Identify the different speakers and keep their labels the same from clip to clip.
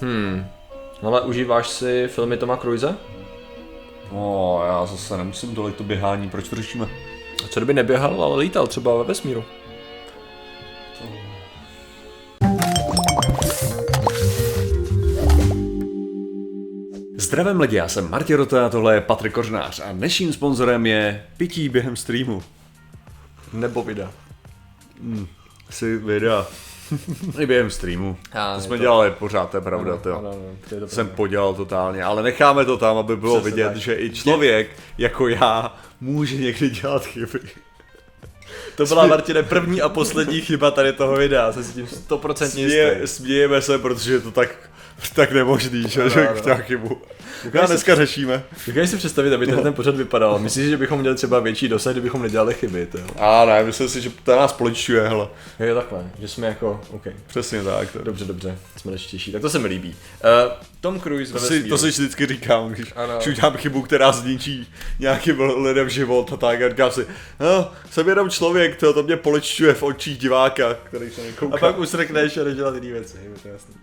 Speaker 1: Hmm. Ale užíváš si filmy Toma Cruise?
Speaker 2: No, já zase nemusím tolik to běhání, proč to řešíme?
Speaker 1: A co kdyby neběhal, ale lítal třeba ve vesmíru?
Speaker 2: Zdravím lidi, já jsem Martin Rota a tohle je Patrik Kořnář a dnešním sponzorem je pití během streamu.
Speaker 1: Nebo videa.
Speaker 2: Si videa. I během streamu.
Speaker 1: A,
Speaker 2: to jsme
Speaker 1: to-
Speaker 2: dělali pořád, to je pravda,
Speaker 1: Ano,
Speaker 2: to
Speaker 1: ano, ano, to je
Speaker 2: jsem podělal totálně, ale necháme to tam, aby bylo
Speaker 1: Přesně
Speaker 2: vidět,
Speaker 1: tak.
Speaker 2: že i člověk jako já může někdy dělat chyby.
Speaker 1: To byla Martine první a poslední chyba tady toho videa, jsem si tím stoprocentně jistý.
Speaker 2: Směje, smějeme se, protože je to tak, tak nemožný, že, že
Speaker 1: ano.
Speaker 2: udělá chybu. Já dneska řešíme.
Speaker 1: Dokážeš si představit, aby ten, ten pořad vypadal? Myslíš, že bychom měli třeba větší dosah, kdybychom nedělali chyby? To jo?
Speaker 2: A ne, myslím si, že to nás poličuje, hele.
Speaker 1: Jo, takhle, že jsme jako, OK.
Speaker 2: Přesně tak. To,
Speaker 1: Dobře, dobře, jsme nečtější, tak to se mi líbí. Uh, Tom Cruise
Speaker 2: to,
Speaker 1: ve
Speaker 2: si, to si vždycky říkám, když,
Speaker 1: Ano.
Speaker 2: když udělám chybu, která zničí nějakým lidem život a tak, a říkám si, no, jsem jenom člověk, to, to mě poličuje v očích diváka, který se nekouká.
Speaker 1: A pak usrkneš a jdeš dělat jiné věci, je to jasný.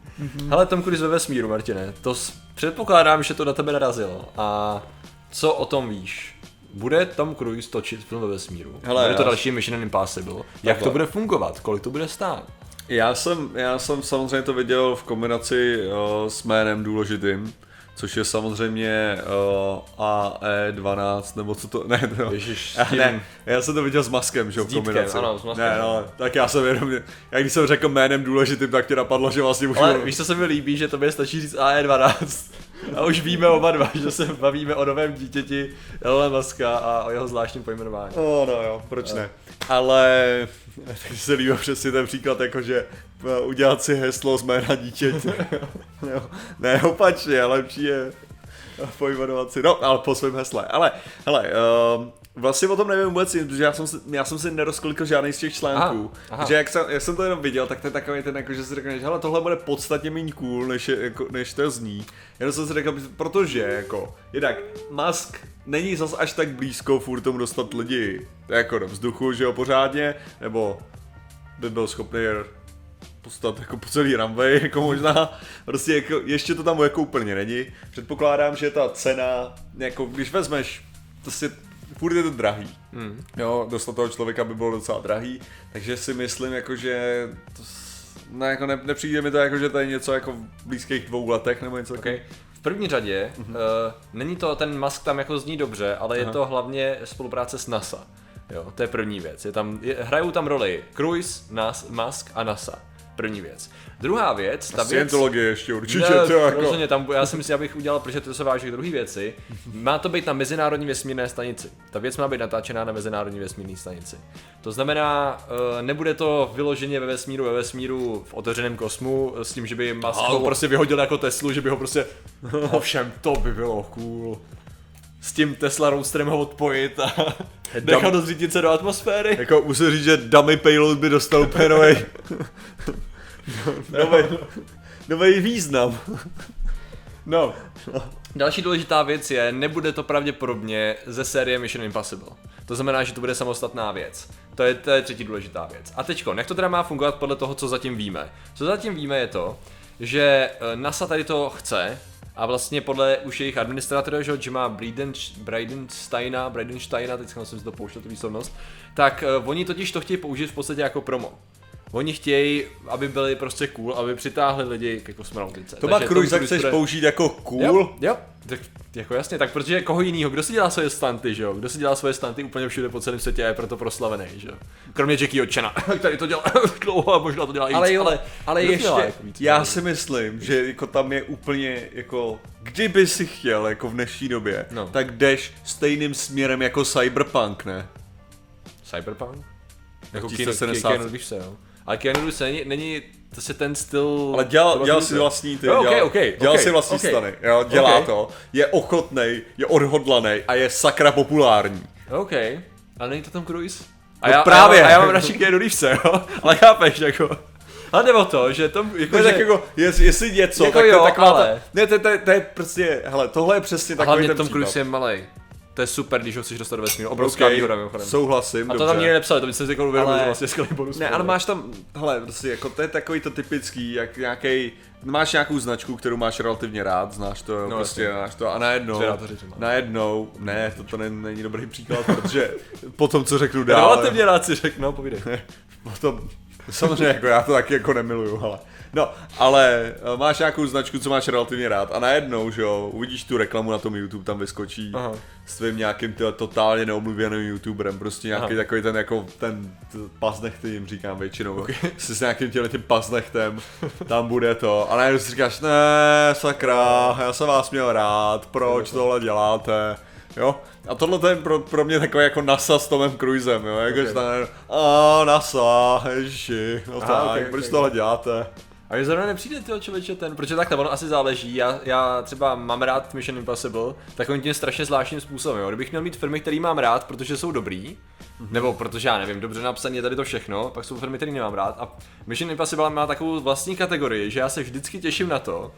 Speaker 1: Hele, Tom Cruise ve vesmíru, Martine, to s... předpokládám, že to na tebe narazilo. A co o tom víš? Bude Tom Cruise točit film ve vesmíru?
Speaker 2: Hele,
Speaker 1: bude to další Mission Impossible? Jak to bude fungovat? Kolik to bude stát?
Speaker 2: Já jsem, já jsem samozřejmě to viděl v kombinaci uh, s jménem důležitým, což je samozřejmě uh, AE12, nebo co to, ne, no.
Speaker 1: Ježiš,
Speaker 2: Já, ne, já jsem to viděl s Maskem, že jo, v
Speaker 1: dítkem,
Speaker 2: kombinaci.
Speaker 1: ano, s Maskem.
Speaker 2: Ne, no, tak já jsem jenom, jak když jsem řekl jménem důležitým, tak ti napadlo, že vlastně už
Speaker 1: Ale víš, co se mi líbí, že tobě stačí říct AE12. A už víme oba dva, že se bavíme o novém dítěti Elona Muska a o jeho zvláštním pojmenování.
Speaker 2: No, no jo, proč ne. Ale tak se líbí přesně ten příklad, jako že eh, udělat si heslo z jména dítěte. Ne, opačně, ale lepší je pojmenovat si, no, ale po svém hesle. Ale, hele, uh, vlastně o tom nevím vůbec nic, protože já jsem, si, já jsem si nerozklikl žádný z těch článků.
Speaker 1: Aha, aha.
Speaker 2: Že jak jsem, jak jsem to jenom viděl, tak to je takový ten, jako, že si řekneš, hele, tohle bude podstatně méně cool, než, je, jako, než to zní. Jenom jsem si řekl, protože, jako, jednak Musk není zas až tak blízko furt tomu dostat lidi jako do vzduchu, že jo, pořádně, nebo by byl schopný postat jako po celý runway, jako možná, prostě jako, ještě to tam jako úplně není. Předpokládám, že ta cena, jako když vezmeš, prostě furt je to drahý.
Speaker 1: Hmm.
Speaker 2: Jo, dostat toho člověka by bylo docela drahý, takže si myslím, jako, že to, ne, jako ne, nepřijde mi to jako, že to je něco jako v blízkých dvou letech nebo něco
Speaker 1: Okay. V první řadě uh, není to, ten Musk tam jako zní dobře, ale je to hlavně spolupráce s NASA. Jo, to je první věc. Je tam, je, hrajou tam roli Cruise, Nas, Musk a NASA. První věc. Druhá věc, ta věc...
Speaker 2: Scientologie ještě určitě,
Speaker 1: Ne,
Speaker 2: to jako...
Speaker 1: rozhodně, tam, já si myslím, abych udělal, protože to se váží k druhé věci. Má to být na Mezinárodní vesmírné stanici. Ta věc má být natáčená na Mezinárodní vesmírné stanici. To znamená, eh, nebude to vyloženě ve vesmíru, ve vesmíru v otevřeném kosmu, s tím, že by Musk ho prostě vyhodil jako Teslu, že by ho prostě... Ovšem, to by bylo cool. S tím Tesla Roadsterem ho odpojit a nechat ho zřítit se do atmosféry.
Speaker 2: Jako musím říct, že dummy payload by dostal úplně nový, nový, nový význam.
Speaker 1: No. Další důležitá věc je, nebude to pravděpodobně ze série Mission Impossible. To znamená, že to bude samostatná věc. To je, to je třetí důležitá věc. A teďko, jak to teda má fungovat podle toho, co zatím víme? Co zatím víme je to, že eh, NASA tady to chce a vlastně podle už jejich administratora, že Jima Briden, Bridensteina, Bridensteina, teď jsem si to pouštěl tu výslovnost, tak uh, oni totiž to chtějí použít v podstatě jako promo. Oni chtějí, aby byli prostě cool, aby přitáhli lidi ke kosmonautice.
Speaker 2: To má Cruise, chceš použít jako cool?
Speaker 1: Jo, jo, tak jako jasně, tak protože koho jinýho, kdo si dělá svoje stanty, že jo? Kdo si dělá svoje stanty úplně všude po celém světě a je proto proslavený, že jo? Kromě Jackie Chana, který to dělá dlouho a možná to dělá i
Speaker 2: Ale
Speaker 1: víc,
Speaker 2: jo, ale, ale ještě,
Speaker 1: dělá jako víc,
Speaker 2: já si myslím, že jako tam je úplně jako, kdyby si chtěl jako v dnešní době,
Speaker 1: No.
Speaker 2: tak jdeš stejným směrem jako Cyberpunk, ne?
Speaker 1: Cyberpunk? Jako
Speaker 2: 1970.
Speaker 1: Keanu Reeves, jo. Ale Keanu Reeves není, není to si ten styl...
Speaker 2: Ale dělal, dělal
Speaker 1: Cruise.
Speaker 2: si vlastní ty, dělal,
Speaker 1: ok,
Speaker 2: dělal
Speaker 1: ok,
Speaker 2: si vlastní
Speaker 1: ok.
Speaker 2: stany, jo, dělá
Speaker 1: Ok.
Speaker 2: to, je ochotnej, je odhodlaný a je sakra populární.
Speaker 1: OK, ale není to Tom Cruise? A
Speaker 2: No
Speaker 1: já,
Speaker 2: právě.
Speaker 1: A já, a já mám radši Keanu Reeves, jo? Ale chápeš, jako... Ale jde o to, že Tom, jako,
Speaker 2: Ne,
Speaker 1: že...
Speaker 2: tak jako, jest, jestli něco,
Speaker 1: Jako
Speaker 2: tak to
Speaker 1: jo,
Speaker 2: je taková
Speaker 1: ale-
Speaker 2: ta, ne, to, to, to, je prostě, hele, tohle je přesně takový
Speaker 1: hlavně
Speaker 2: ten
Speaker 1: Tom
Speaker 2: případ.
Speaker 1: Cruise je malej. To je super, když ho chceš dostat do vesmíru. Obrovská
Speaker 2: Okay,
Speaker 1: výhoda mimochodem.
Speaker 2: Souhlasím,
Speaker 1: A to
Speaker 2: dobře.
Speaker 1: tam nikdy nepsali, to by se řekl uvědomil,
Speaker 2: Ale-
Speaker 1: že vlastně skvělý bonus.
Speaker 2: Ne, ale máš tam, hele, prostě jako to je takový to typický, jak nějaký máš nějakou značku, kterou máš relativně rád, znáš to, no, prostě
Speaker 1: jasně.
Speaker 2: znáš to a najednou,
Speaker 1: třeba.
Speaker 2: najednou, ne, to, to ne, není dobrý příklad, protože po tom, co řeknu dál,
Speaker 1: Relativně rád si řekl, no povídej.
Speaker 2: potom, samozřejmě jako já to taky jako nemiluju, ale No, ale eh, máš nějakou značku, co máš relativně rád a najednou, že jo, uvidíš tu reklamu na tom YouTube, tam vyskočí
Speaker 1: Aha.
Speaker 2: s tvým nějakým tyhle, totálně neomluvěným YouTuberem, prostě nějaký
Speaker 1: Aha.
Speaker 2: takový ten jako ten t- paznechty jim říkám většinou, okay. s nějakým těle tím paznechtem, tam bude to a najednou si říkáš, ne, sakra, já jsem vás měl rád, proč tohle děláte, jo, a tohle to je pro, pro mě takový jako NASA s Tomem Cruisem, jo, jako
Speaker 1: Okay.
Speaker 2: že tam, a NASA, ježiši, no
Speaker 1: Aha,
Speaker 2: tak,
Speaker 1: okay,
Speaker 2: proč
Speaker 1: okay.
Speaker 2: tohle děláte?
Speaker 1: A mě zrovna nepřijde toho člověče ten, protože takhle ono asi záleží, já, já třeba mám rád Mission Impossible, takovým tím strašně zvláštním způsobem, jo. Kdybych měl mít firmy, který mám rád, protože jsou dobrý, nebo protože já nevím, dobře napsaný je tady to všechno, pak jsou firmy, které nemám rád. A Mission Impossible má takovou vlastní kategorii, že já se vždycky těším na to,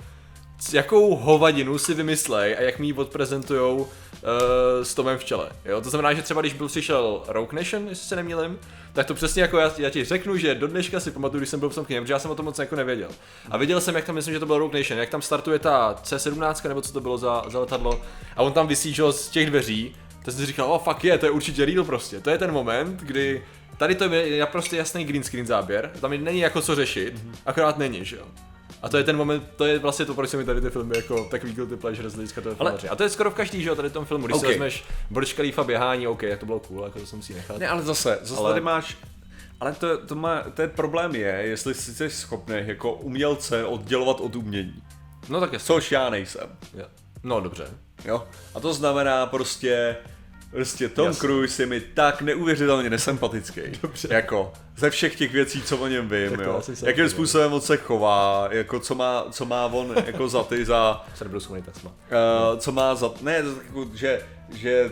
Speaker 1: jakou hovadinu si vymyslej a jak mi ji odprezentujou uh, s Tomem v čele. Jo? To znamená, že třeba když byl přišel Rogue Nation, jestli se nemýlim, tak to přesně jako já, já ti řeknu, že do dneška si pamatuju, když jsem byl v tom kyně, protože já jsem o tom moc jako nevěděl. A viděl jsem, jak tam myslím, že to byl Rogue Nation, jak tam startuje ta C17, nebo co to bylo za, za letadlo, a on tam vysí že, jo, z těch dveří, tak jsem si říkal, oh fuck je, to je určitě real prostě. To je ten moment, kdy tady to je naprosto jasný green screen záběr, tam není jako co řešit, akorát není, že jo. A to je ten moment, to je vlastně to, proč se mi tady ty filmy jako takový guilty pleasure z hlediska toho filmaře. A to je skoro v každý, že jo, tady v tom filmu. Když
Speaker 2: Ok.
Speaker 1: si vezmeš Burj Khalifa běhání, OK, jak to bylo cool, jako to jsem si nechal.
Speaker 2: Ne, ale zase, zase
Speaker 1: Ale-
Speaker 2: tady máš, ale to, to má, ten problém je, jestli jsi schopný jako umělce oddělovat od umění.
Speaker 1: No tak je
Speaker 2: Což já nejsem.
Speaker 1: No dobře.
Speaker 2: Jo? A to znamená prostě, prostě Tom
Speaker 1: Jasně.
Speaker 2: Cruise je mi tak neuvěřitelně nesympatický.
Speaker 1: Dobře.
Speaker 2: Jako, ze všech těch věcí, co o něm vím, jo. Jakým způsobem on se chová, jako co má, co má on jako za ty, za,
Speaker 1: schopný sma.
Speaker 2: Uh, co má za, ne, jako, že, že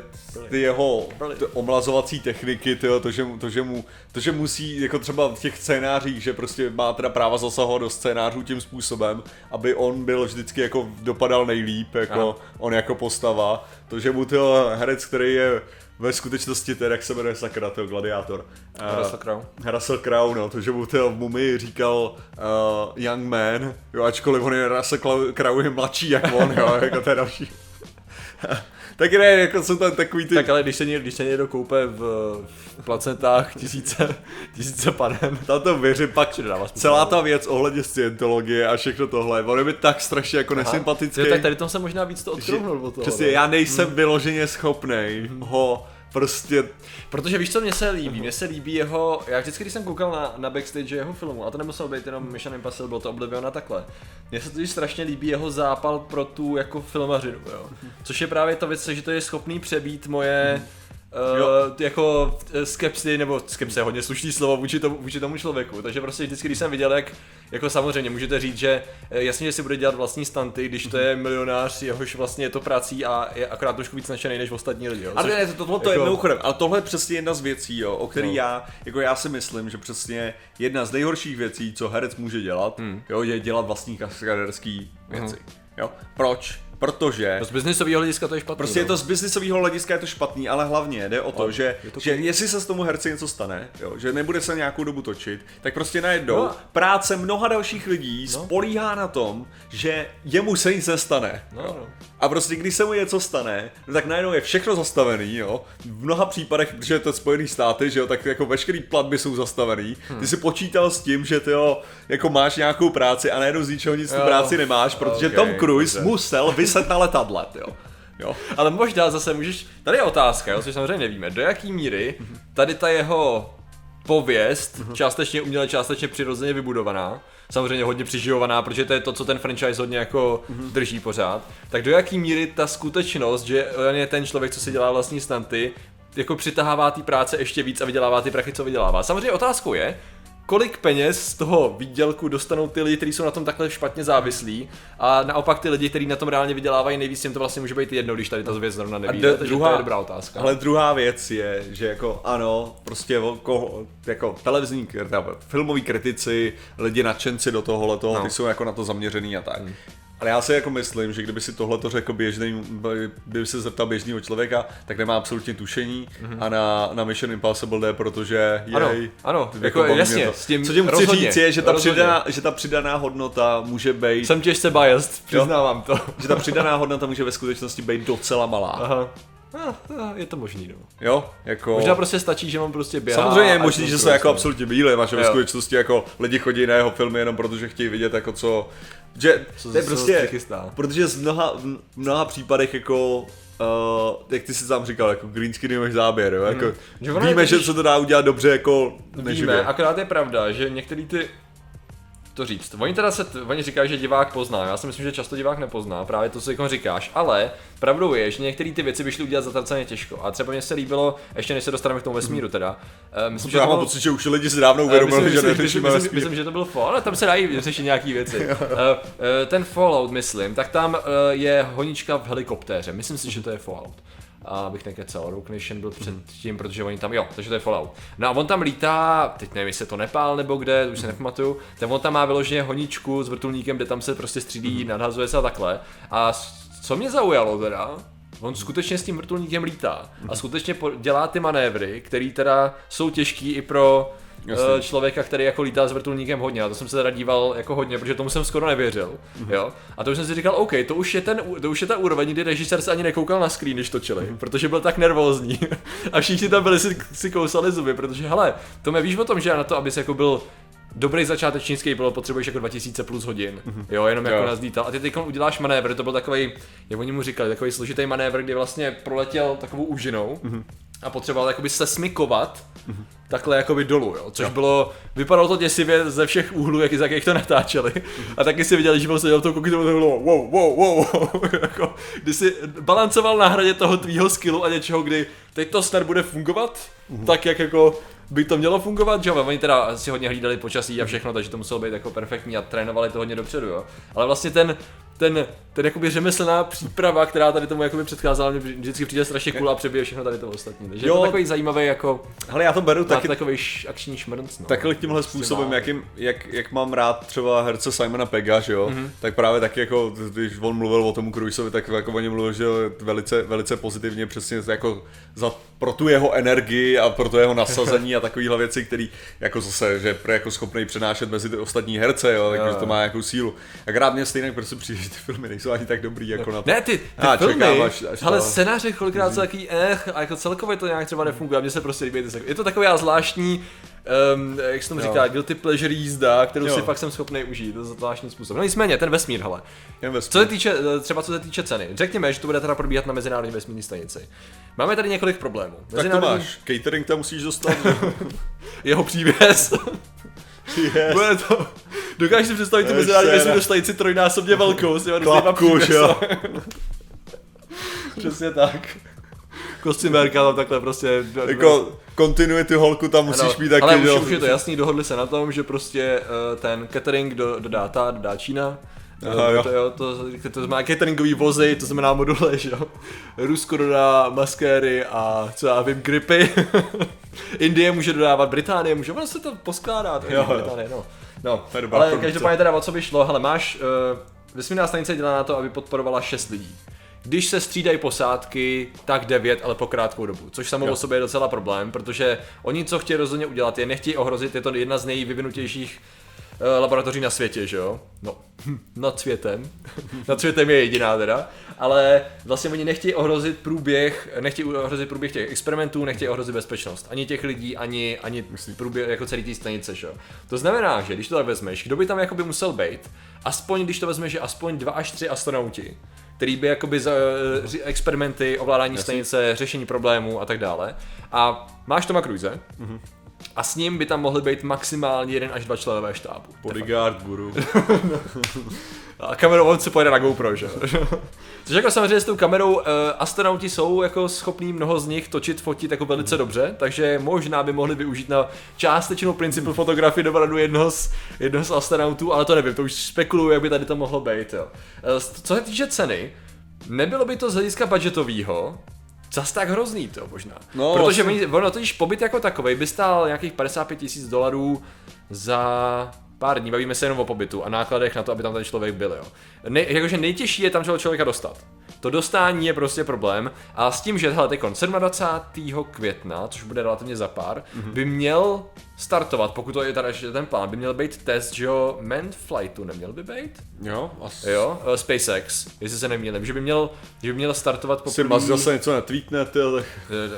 Speaker 2: ty jeho ty omlazovací techniky, tyjo, to, že, mu- to, že mu, to, že musí, jako třeba v těch scénářích, že prostě má teda práva zasahovat do scénářů tím způsobem, aby on byl vždycky jako dopadal nejlíp, jako
Speaker 1: Aha.
Speaker 2: on jako postava, to, že mu tyjo, herec, který je ve skutečnosti ten, jak se jmenuje sakra, ten gladiátor. Eh,
Speaker 1: Russell Crowe.
Speaker 2: Russell Crowe, no, to, že mu tyjo, v Mumii říkal uh, young man, jo, ačkoliv on je Russell Crowe- je mladší jak on, jo, jako to je další. tak ne, jako jsou tam takový ty...
Speaker 1: Tak ale když se, někdo, když se někdo koupe v, v placentách tisíce, tisíce panem,
Speaker 2: tam to věřím, pak celá ta věc ohledně scientologie a všechno tohle, on je mi tak strašně jako nesympatický.
Speaker 1: Jo, tak tady tom se možná víc to odkrouhnul od toho.
Speaker 2: Přesně,
Speaker 1: no.
Speaker 2: já nejsem vyloženě schopnej ho prostě
Speaker 1: Protože víš, co mně se líbí? Mně se líbí jeho, já vždycky, když jsem koukal na, na backstage jeho filmu, a to nemusel být jenom Mission Impossible, bylo to Oblivion a takhle, mně se totiž strašně líbí jeho zápal pro tu jako filmařinu, jo. Což je právě ta věc, že to je schopný přebít moje
Speaker 2: Jo.
Speaker 1: Uh, jako eh, skepsy, nebo skepsy je hodně slušný slovo vůči tomu, vůči tomu člověku, takže prostě vždycky, když jsem viděl, jak, jako samozřejmě můžete říct, že eh, jasně, že si bude dělat vlastní stanty, když to je milionář, jehož vlastně je to prací a je akorát trošku víc nadšený než ostatní lidi, jo. Což-
Speaker 2: ne, to, tohle to je
Speaker 1: jako-
Speaker 2: mimochodem, ale tohle je přesně jedna z věcí, jo, o který
Speaker 1: No.
Speaker 2: já, jako já si myslím, že přesně jedna z nejhorších věcí, co herec může dělat,
Speaker 1: Hmm.
Speaker 2: jo, je dělat vlastní kaskaderský věci.
Speaker 1: Mhm.
Speaker 2: Jo, proč? Protože
Speaker 1: Z biznisového hlediska to je špatný.
Speaker 2: Prostě je
Speaker 1: no.
Speaker 2: to z biznisového hlediska je to špatný, ale hlavně jde o to, že,
Speaker 1: je to
Speaker 2: že jestli se s tomu herci něco stane, jo, že nebude se nějakou dobu točit, tak prostě najednou
Speaker 1: No.
Speaker 2: práce mnoha dalších lidí
Speaker 1: No.
Speaker 2: spolíhá na tom, že jemu se nic nestane.
Speaker 1: No,
Speaker 2: jo.
Speaker 1: no.
Speaker 2: A prostě když se mu něco stane, no tak najednou je všechno zastavený, jo. V mnoha případech, protože je to Spojený státy, že jo, tak jako veškerý platby jsou zastavený.
Speaker 1: Hmm.
Speaker 2: Ty si počítal s tím, že ty jo, jako máš nějakou práci a najednou z ničeho nic tu práci nemáš, protože
Speaker 1: Ok,
Speaker 2: Tom Cruise
Speaker 1: dobře.
Speaker 2: musel vyset na letadle, jo. Jo.
Speaker 1: Ale možná zase můžeš, tady je otázka, jo, což samozřejmě nevíme, do jaký míry tady ta jeho pověst, částečně uměle, částečně přirozeně vybudovaná, samozřejmě hodně přiživovaná, protože to je to, co ten franchise hodně jako drží pořád, tak do jaký míry ta skutečnost, že on je ten člověk, co si dělá vlastní stanty, jako přitahává ty práce ještě víc a vydělává ty prachy, co vydělává. Samozřejmě otázkou je, kolik peněz z toho výdělku dostanou ty lidi, kteří jsou na tom takhle špatně závislí a naopak ty lidi, kteří na tom reálně vydělávají nejvíc, jim to vlastně může být jedno, když tady ta věc zrovna nevíde,
Speaker 2: de-
Speaker 1: takže to je dobrá otázka.
Speaker 2: Ale druhá věc je, že jako ano, prostě jako, jako televizní, filmoví kritici, lidi nadšenci do tohohle toho,
Speaker 1: No.
Speaker 2: ty jsou jako na to zaměřený a tak. Ale já si jako myslím, že kdyby si tohle to řekl běžný, kdyby se zeptal běžného člověka, tak nemá absolutně tušení mm-hmm. a na, na Mission Impossible jde, protože jej,
Speaker 1: Ano, ano, jako jasně,
Speaker 2: to.
Speaker 1: s tím
Speaker 2: Co tím chci
Speaker 1: rozhodně,
Speaker 2: říct je, že ta,
Speaker 1: rozhodně.
Speaker 2: přidaná, že ta přidaná hodnota může být,
Speaker 1: Jsem těžce biased, přiznávám to.
Speaker 2: že ta přidaná hodnota může ve skutečnosti být docela malá.
Speaker 1: Aha. Ah, ah, je to možný, no.
Speaker 2: Jo, jako...
Speaker 1: Možná prostě stačí, že mám prostě běhá.
Speaker 2: Samozřejmě je možný, že se
Speaker 1: Cruise,
Speaker 2: jako absolutně bílé, máš ve
Speaker 1: Jo.
Speaker 2: skutečnosti jako lidi chodí na jeho filmy jenom protože chtějí vidět jako co, že
Speaker 1: Co-
Speaker 2: to je prostě,
Speaker 1: chystá.
Speaker 2: protože z mnoha, v mnoha případech jako Uh, jak ty jsi sám říkal, jako green screenový záběr, jo? Jako,
Speaker 1: Že ono je
Speaker 2: víme, že se to dá udělat dobře jako neživě.
Speaker 1: Víme, akorát je pravda, že některý ty to říct. Oni teda se, oni říkají, že divák pozná. Já si myslím, že často divák nepozná, právě to, co jako říkáš. Ale pravdou je, že některé ty věci by šly udělat zatraceně těžko. A třeba mně se líbilo, ještě než se dostaneme k tomu vesmíru teda. eh, myslím,
Speaker 2: Já
Speaker 1: to
Speaker 2: mám
Speaker 1: bylo-
Speaker 2: pocit, že už lidi si dávno
Speaker 1: Eh,
Speaker 2: uvědomili,
Speaker 1: myslím,
Speaker 2: že
Speaker 1: myslím,
Speaker 2: neřešíme
Speaker 1: myslím,
Speaker 2: vesmír.
Speaker 1: myslím, že to byl Fallout, ale tam se dají řešit nějaký věci. Eh, ten Fallout, myslím, tak tam eh, je honička v helikoptéře. Myslím si, že to je Fallout. A abych nekecal, Rogue Nation byl před tím, protože oni tam, jo, takže to je Fallout. No a on tam lítá, teď nevím, jestli je to Nepál nebo kde, už se nepamatuju, tak on tam má vyloženě honičku s vrtulníkem, kde tam se prostě střílí, nadhazuje se a takhle. A co mě zaujalo teda, On skutečně s tím vrtulníkem lítá a skutečně dělá ty manévry, které teda jsou těžký i pro
Speaker 2: Jasně.
Speaker 1: uh, člověka, který jako lítá s vrtulníkem hodně. A to jsem se teda díval jako hodně, protože tomu jsem skoro nevěřil. Jo? A to už jsem si říkal, OK, to už je, ten, to už je ta úroveň, kdy režisér se ani nekoukal na screen, když točili, protože byl tak nervózní. a všichni tam byli si, si kousali zuby, protože hele, to mě víš o tom, že na to, abys jako byl dobrý začátečnický pilot potřebuješ jako 2000 plus hodin, jo, jenom jako lítal. A ty teď uděláš manévr, to byl takový, jak oni mu říkali, takový složitý manévr, kdy vlastně proletěl takovou úžinou a potřeboval jakoby se smykovat takhle jakoby dolů, jo, což bylo, vypadalo to děsivě ze všech úhlů, jak, z jakých to natáčeli. A taky si viděli, že byl seděl v tom kokitu, to bylo wow, wow, wow, jako, kdy si balancoval na hraně toho tvýho skillu a něčeho, kdy teď to snad bude fungovat, tak jak jako by to mělo fungovat, že jo, oni teda si hodně hlídali počasí a všechno, takže to muselo být jako perfektní a trénovali to hodně dopředu, jo. Ale vlastně ten, ten, ten jakoby řemeslná příprava, která tady tomu jakoby předcházela, mě vždycky přijde strašně cool a přebije všechno tady to ostatní. Takže jo. je to takový zajímavý jako,
Speaker 2: Hele, já to beru
Speaker 1: taky, takový š, akční šmrnc, no.
Speaker 2: takhle tímhle způsobem,
Speaker 1: má.
Speaker 2: jakým, jak, jak mám rád třeba herce Simona Pegga, že jo,
Speaker 1: Mhm.
Speaker 2: mm-hmm. tak právě taky jako, když on mluvil o tomu Cruiseovi, tak jako o něm mluvil, že velice, velice pozitivně přesně jako za, pro tu jeho energii a pro to jeho nasazení a takovýhle věci, který jako zase, že je jako schopný přenášet mezi ty ostatní herce, jo, takže to má nějakou sílu. A rád mě stejně prostě přijde, ty filmy nejsou ani tak dobrý jako na to.
Speaker 1: Ne, ty, ty
Speaker 2: A,
Speaker 1: filmy,
Speaker 2: čekám, až- až
Speaker 1: ale
Speaker 2: to-
Speaker 1: scénáře kolikrát jsou takový eh, a jako celkově to nějak třeba nefunguje a mně se prostě líbí. Je to taková zvláštní, um, jak se tomu
Speaker 2: Jo.
Speaker 1: říká, guilty pleasure jízda, kterou
Speaker 2: Jo.
Speaker 1: si fakt jsem schopný užít, to je zvláštní způsob. No nicméně, ten vesmír, hele.
Speaker 2: Jen ve
Speaker 1: Co se týče, eh, třeba co se týče ceny, řekněme, že to bude teda probíhat na Mezinárodní vesmírné stanici. Máme tady několik problémů.
Speaker 2: tak to máš, catering tam musíš dostat.
Speaker 1: Jeho přívěs.
Speaker 2: yes.
Speaker 1: Bude to, dokážeš si představit tu
Speaker 2: To
Speaker 1: mezinárodní vesmírnou stanici trojnásobně velkou s těma různýma
Speaker 2: jo.
Speaker 1: Přesně tak. Kostymérka tam takhle prostě...
Speaker 2: Jako continuity holku tam musíš
Speaker 1: Ano,
Speaker 2: mít taky,
Speaker 1: ale už,
Speaker 2: jo.
Speaker 1: už je to jasný, dohodli se na tom, že prostě uh, ten catering do, dodá ta, dodá Čína.
Speaker 2: Aha,
Speaker 1: Eh,
Speaker 2: jo.
Speaker 1: To, jo, to, to znamená cateringový vozy, to znamená module, že jo. Rusko dodá maskéry a co já vím, gripy. Indie může dodávat, Británie může, ono se to poskládá, to
Speaker 2: Jo, jo.
Speaker 1: Británie, no. No.
Speaker 2: Dobrá
Speaker 1: Ale
Speaker 2: produkce.
Speaker 1: každopádně teda o co by šlo, hele máš, uh, vesmírná stanice dělá na to, aby podporovala 6 lidí. Když se střídají posádky, tak 9, ale po krátkou dobu, což samo
Speaker 2: Jo.
Speaker 1: o sobě je docela problém, protože oni co chtějí rozhodně udělat, je nechtějí ohrozit, je to jedna z nejvyvinutějších laboratoří na světě, že jo? No, nad světem. nad světem je jediná teda. Ale vlastně oni nechtějí ohrozit průběh, nechtějí ohrozit průběh těch experimentů, nechtějí ohrozit bezpečnost. Ani těch lidí, ani, ani průběh jako celý té stanice, že jo? To znamená, že když to tak vezmeš, kdo by tam jakoby musel být, aspoň když to vezmeš, že aspoň dva až tři astronauti, který by jakoby za eh, experimenty, ovládání stanice, řešení problémů a tak dále. A máš Toma Cruise, a s ním by tam mohly být maximálně jeden až dva členové štábu.
Speaker 2: Bodyguard guru.
Speaker 1: A kamerou on se pojede na GoPro, že jo? Což jako samozřejmě s tou kamerou uh, astronauti jsou jako schopní mnoho z nich točit, fotit jako velice dobře, takže možná by mohli využít na částečnou principu fotografii dobradu jednoho z, jednoho z astronautů, ale to nevím, to už spekuluju, jak by tady to mohlo být, jo. Uh, co se týče ceny, nebylo by to z hlediska budgetového, Zas tak hrozný to možná.
Speaker 2: No,
Speaker 1: Protože
Speaker 2: vlastně.
Speaker 1: ono totiž pobyt jako takový by stál nějakých 55 tisíc dolarů za pár dní, bavíme se jenom o pobytu a nákladech na to, aby tam ten člověk byl, jo. Ne, jakože nejtěžší je tam člověka dostat. To dostání je prostě problém a s tím, že hele, teď 27. května, což bude relativně za pár, mm-hmm. by měl startovat, pokud to je tady ještě ten plán, by měl být test, že jo, manned flightu neměl by být?
Speaker 2: Jo, asi.
Speaker 1: Jo, uh, SpaceX, jestli se neměl, že by měl, že by měl startovat
Speaker 2: Si Musk zase něco netweetne, ty, ale...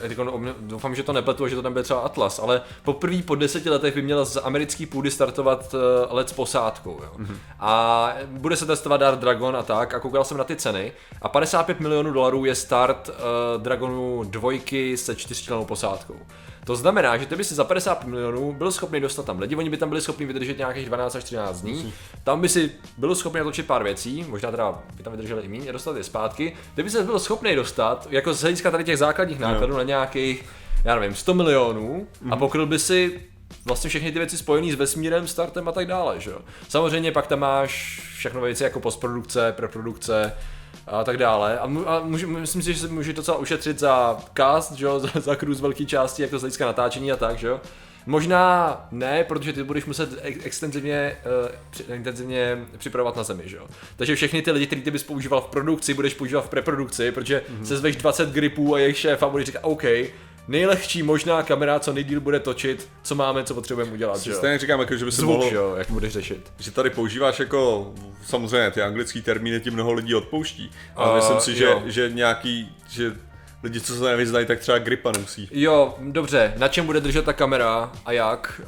Speaker 1: Eh, doufám, že to nepletu, že to tam bude třeba Atlas, ale poprvé po deseti letech by měl z americký půdy startovat uh, let s posádkou, jo. Mm-hmm. A bude se testovat Dart Dragon a tak, a koukal jsem na ty ceny, a 55 milionů dolarů je start uh, Dragonu dvojky se čtyřčlennou posádkou. To znamená, že ty by si za 50 milionů byl schopný dostat tam lidi, oni by tam byli schopni vydržet nějakých 12 až 13 dní, tam by si byl schopný natočit pár věcí, možná teda by tam vydrželi i méně, dostat je zpátky, ty by se byl schopný dostat, jako z hlediska tady těch základních nákladů no. na nějakých, já nevím, 100 milionů mm-hmm. a mhm. pokryl by si vlastně všechny ty věci spojené s vesmírem, startem a tak dále, že jo. Samozřejmě pak tam máš všechno věci jako postprodukce, preprodukce, a tak dále. A, a může, myslím si, že se může docela ušetřit za cast, že jo, za, za cruise velké části, jako z hlediska natáčení a tak, že jo. Možná ne, protože ty budeš muset extenzivně, uh, intenzivně připravovat na zemi, že jo. Takže všechny ty lidi, který ty bys používal v produkci, budeš používat v preprodukci, protože mm-hmm. se zveš 20 gripů a jejich šéf a budeš říkat, OK, nejlehčí možná kamera, co nejdíl bude točit, co máme, co potřebujeme udělat.
Speaker 2: že Stejně říkám, jako, že by se
Speaker 1: Zvuk, mohl, jo, jak budeš řešit.
Speaker 2: Že tady používáš jako, samozřejmě ty anglické termíny ti mnoho lidí odpouští, ale uh, myslím si, že, že nějaký, že lidi, co se nevyznají, tak třeba gripa nemusí.
Speaker 1: Jo, dobře, na čem bude držet ta kamera a jak?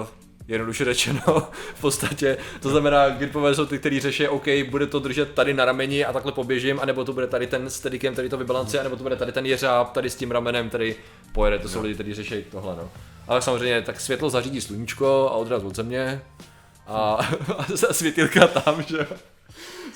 Speaker 1: Uh, jednoduše řečeno v podstatě. To znamená, gripové jsou ty, kteří řeší, OK, bude to držet tady na rameni a takhle poběžím, anebo to bude tady ten steadikem, který to vybalancuje, anebo to bude tady ten jeřáb, tady s tím ramenem, který pojede. To jsou no. lidi, kteří řeší tohle. No. Ale samozřejmě, tak světlo zařídí sluníčko a odraz od země a, a světilka tam, že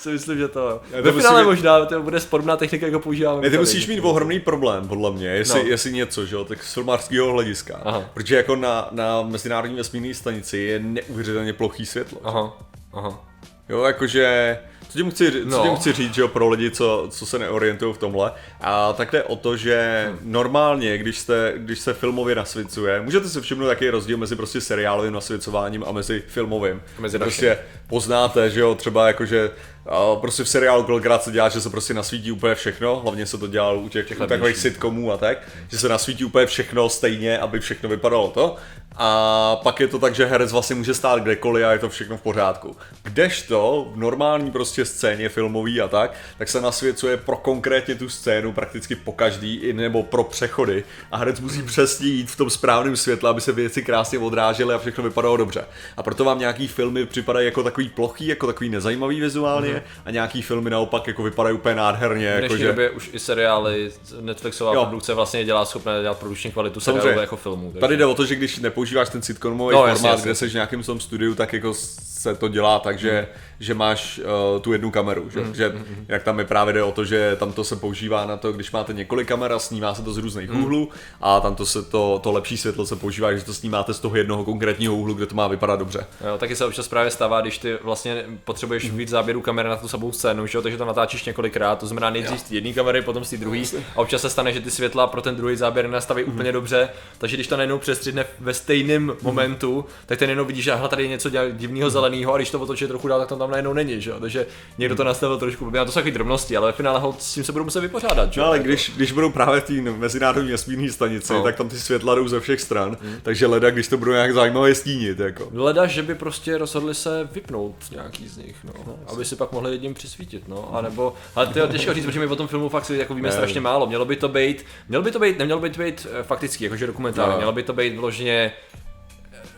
Speaker 1: si myslím, že to... Ve finále mít... možná to bude podobná technika, jako používáme.
Speaker 2: Ne, ty musíš mít ohromný problém, podle mě, jestli, no. jestli něco, že jo, tak z filmářského hlediska. Aha. Protože jako na, na mezinárodní vesmírné stanici je neuvěřitelně plochý světlo.
Speaker 1: Aha. Aha.
Speaker 2: Jo, jakože co tím chci, no. co tím chci říct, že jo, pro lidi, co, co se neorientují v tomhle, a tak jde o to, že hmm. normálně, když, jste, když se filmově nasvicuje, můžete si všimnout, jaký je rozdíl mezi prostě seriálovým nasvicováním a mezi filmovým.
Speaker 1: Mezi
Speaker 2: prostě poznáte, že jo, třeba jakože a prostě v seriálu kolikrát se dělá, že se prostě nasvítí úplně všechno, hlavně se to dělalo u těch, těch takových sitcomů a tak, že se nasvítí úplně všechno stejně, aby všechno vypadalo to. A pak je to tak, že herec vlastně může stát kdekoliv a je to všechno v pořádku. Kdežto v normální prostě scéně filmový a tak, tak se nasvěcuje pro konkrétně tu scénu prakticky po každý, nebo pro přechody. A herec musí přesně jít v tom správném světle, aby se věci krásně odrážely a všechno vypadalo dobře. A proto vám nějaký filmy připadají jako takový plochý, jako takový nezajímavý vizuálně mm-hmm. a nějaký filmy naopak jako vypadají úplně nádherně.
Speaker 1: V dnešní jako, době že... už i seriály, Netflixová jo. produkce vlastně dělá schopné dělat produkční kvalitu seriálu jako filmů. Takže...
Speaker 2: Tady jde o to, že když nepoužíváš ten sitcomový no, formát, jasně, jasně. kde jsi v nějakém tom studiu, tak jako se to dělá tak, že, mm. Že máš uh, tu jednu kameru, že, mm. že mm. jak tam je právě jde o to, že tam to se používá na to, když máte několik kamer a snímá se to z různých mm. úhlů a tam to se to, to lepší světlo se používá, že to snímáte z toho jednoho konkrétního úhlu, kde to má vypadat dobře.
Speaker 1: Jo, taky se občas právě stává, když ty vlastně potřebuješ mm. víc záběrů kamery na tu samou scénu, že? takže to natáčíš několikrát, to znamená nejdřív z jedné kamery, potom z té druhé a občas se stane, že ty světla pro ten druhý záběr nastaví mm. úplně dobře, takže když to najednou přestřidne ve stejném mm. momentu, tak ten jenom vidíš, že tady je něco divného zeleného a když to otočí trochu dál, tak tam najednou není, že jo? Takže někdo to nastavil trošku blbě. to jsou takové drobnosti, ale ve finále s tím se budou muset vypořádat, že
Speaker 2: No, ale když, když budou právě v té mezinárodní vesmírné stanici, no. tak tam ty světla jdou ze všech stran, hmm. takže leda, když to budou nějak zajímavé stínit, jako.
Speaker 1: Leda, že by prostě rozhodli se vypnout nějaký z nich, no, no aby si pak mohli jedním přisvítit, no, a nebo, ale to je těžko říct, protože my o tom filmu fakt si jako víme ne. strašně málo. Mělo by to být, mělo by to být, nemělo by to být eh, fakticky, jakože dokumentární, no. mělo by to být vloženě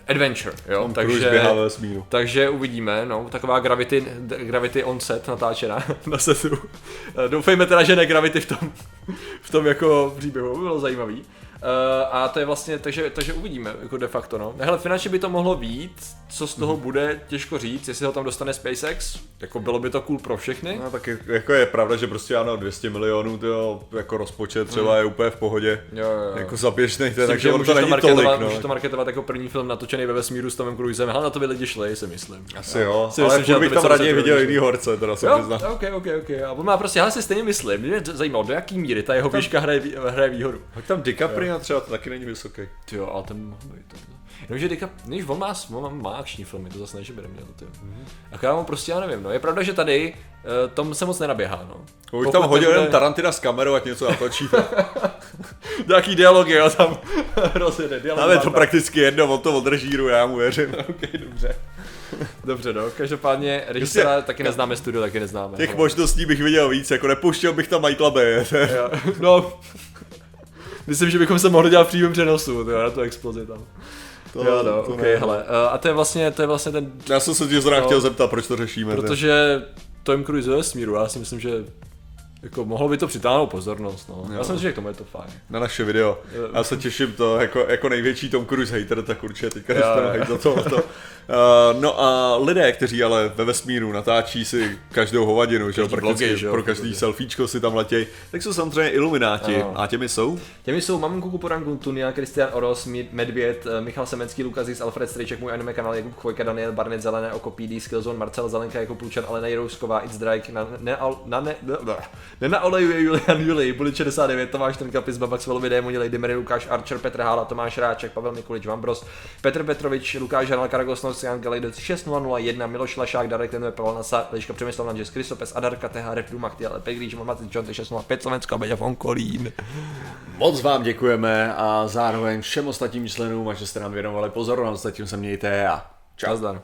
Speaker 1: adventure, jo, Tom takže, takže uvidíme, no, taková Gravity, Gravity on set natáčená na setu. Doufejme teda, že ne Gravity v tom, v tom jako příběhu, bylo zajímavý. Uh, a to je vlastně, takže, takže uvidíme, jako de facto, no. Hele, finančně by to mohlo být, co z toho mm. bude, těžko říct, jestli ho tam dostane SpaceX, jako bylo by to cool pro všechny.
Speaker 2: No tak je, jako je pravda, že prostě ano, 200 milionů, to jako rozpočet třeba mm. je úplně v pohodě, jo, jo, jo. jako za běžný, takže on to není to tolik, no.
Speaker 1: To marketovat jako první film natočený ve vesmíru s Tomem Cruisem, hele, na to by lidi šli, si myslím.
Speaker 2: Asi jo, si ale myslím, bych tam raději viděl jiný horce, teda se
Speaker 1: přiznám. ok, ok, ok, a on má prostě, já si stejně myslím, mě zajímalo, do jaký míry ta jeho výška hraje, hraje výhodu.
Speaker 2: Hoď tam DiCaprio Tarantino třeba to taky není vysoký.
Speaker 1: Ty jo, ale ten mohl být. To. Jenomže Dika, než on má, on má, akční filmy, to zase ne, že by neměl, ty. Mm-hmm. A já mu prostě, já nevím, no. Je pravda, že tady uh, tom se moc nenaběhá, no.
Speaker 2: Už tam hodil nebude... jen Tarantina s kamerou, ať něco natočí.
Speaker 1: Nějaký dialogy, jo, tam rozjede dialog.
Speaker 2: Ale je to prakticky jedno, on to održíru, já mu věřím.
Speaker 1: ok, dobře. Dobře, no, každopádně režisera taky neznáme, studio taky neznáme.
Speaker 2: Těch no. možností bych viděl víc, jako nepouštěl bych tam Michaela Bay.
Speaker 1: no, myslím, že bychom se mohli dělat v přímém přenosu, tyjo, na tu explozi tam. To, jo, no, to okay, ne, hele. Uh, a to je vlastně, to je vlastně ten...
Speaker 2: Já jsem se tě zrovna no, chtěl zeptat, proč to řešíme.
Speaker 1: Protože Tom Cruise je smíru, já si myslím, že jako mohlo by to přitáhnout pozornost, no. Jo. Já si myslím, že k tomu je to fajn.
Speaker 2: Na naše video. Já se těším to, jako, jako největší Tom Cruise hater, tak určitě teďka dostanu za to. to. Uh, no a lidé, kteří ale ve vesmíru natáčí si každou hovadinu, že jo, blogy, že jo, pro každý selfiečko si tam letěj, tak jsou samozřejmě ilumináti. Ano. A těmi jsou?
Speaker 1: Těmi jsou Mamunku Kuporangu, Tunia, Kristian Oros, Medvěd, eh, Michal Semenský, Lukazis, Alfred Strejček, můj anime kanál, Jakub Chvojka, Daniel Barnet, Zelené oko, PD, Skillzone, Marcel Zelenka, jako Plučan, Alena Jirousková, It's Drake, na, ne, na, ne, ne, nenaolejuje Julian Juli, Bulit 69, Tomáš Trnkapis, Babak Svelovi, Démoni, Lady Mary, Lukáš Archer, Petr Hála, Tomáš Ráček, Pavel Mikulič, Vambros, Petr Petrovič, Lukáš Žanal, Karagos, Jan Galejde, 6001, Miloš Lašák, Darek Tenuje, Pavel Nasa, Liška Přemysl Nanžes, Kristopes, Adarka, TH, Ref, Duma, Chtěle, Pegríč, Mamatic, John, 605, Slovensko, Beďa Fonkolín.
Speaker 2: Moc vám děkujeme a zároveň všem ostatním členům, že jste nám věnovali pozornost, zatím se mějte a
Speaker 1: čau. Zdar.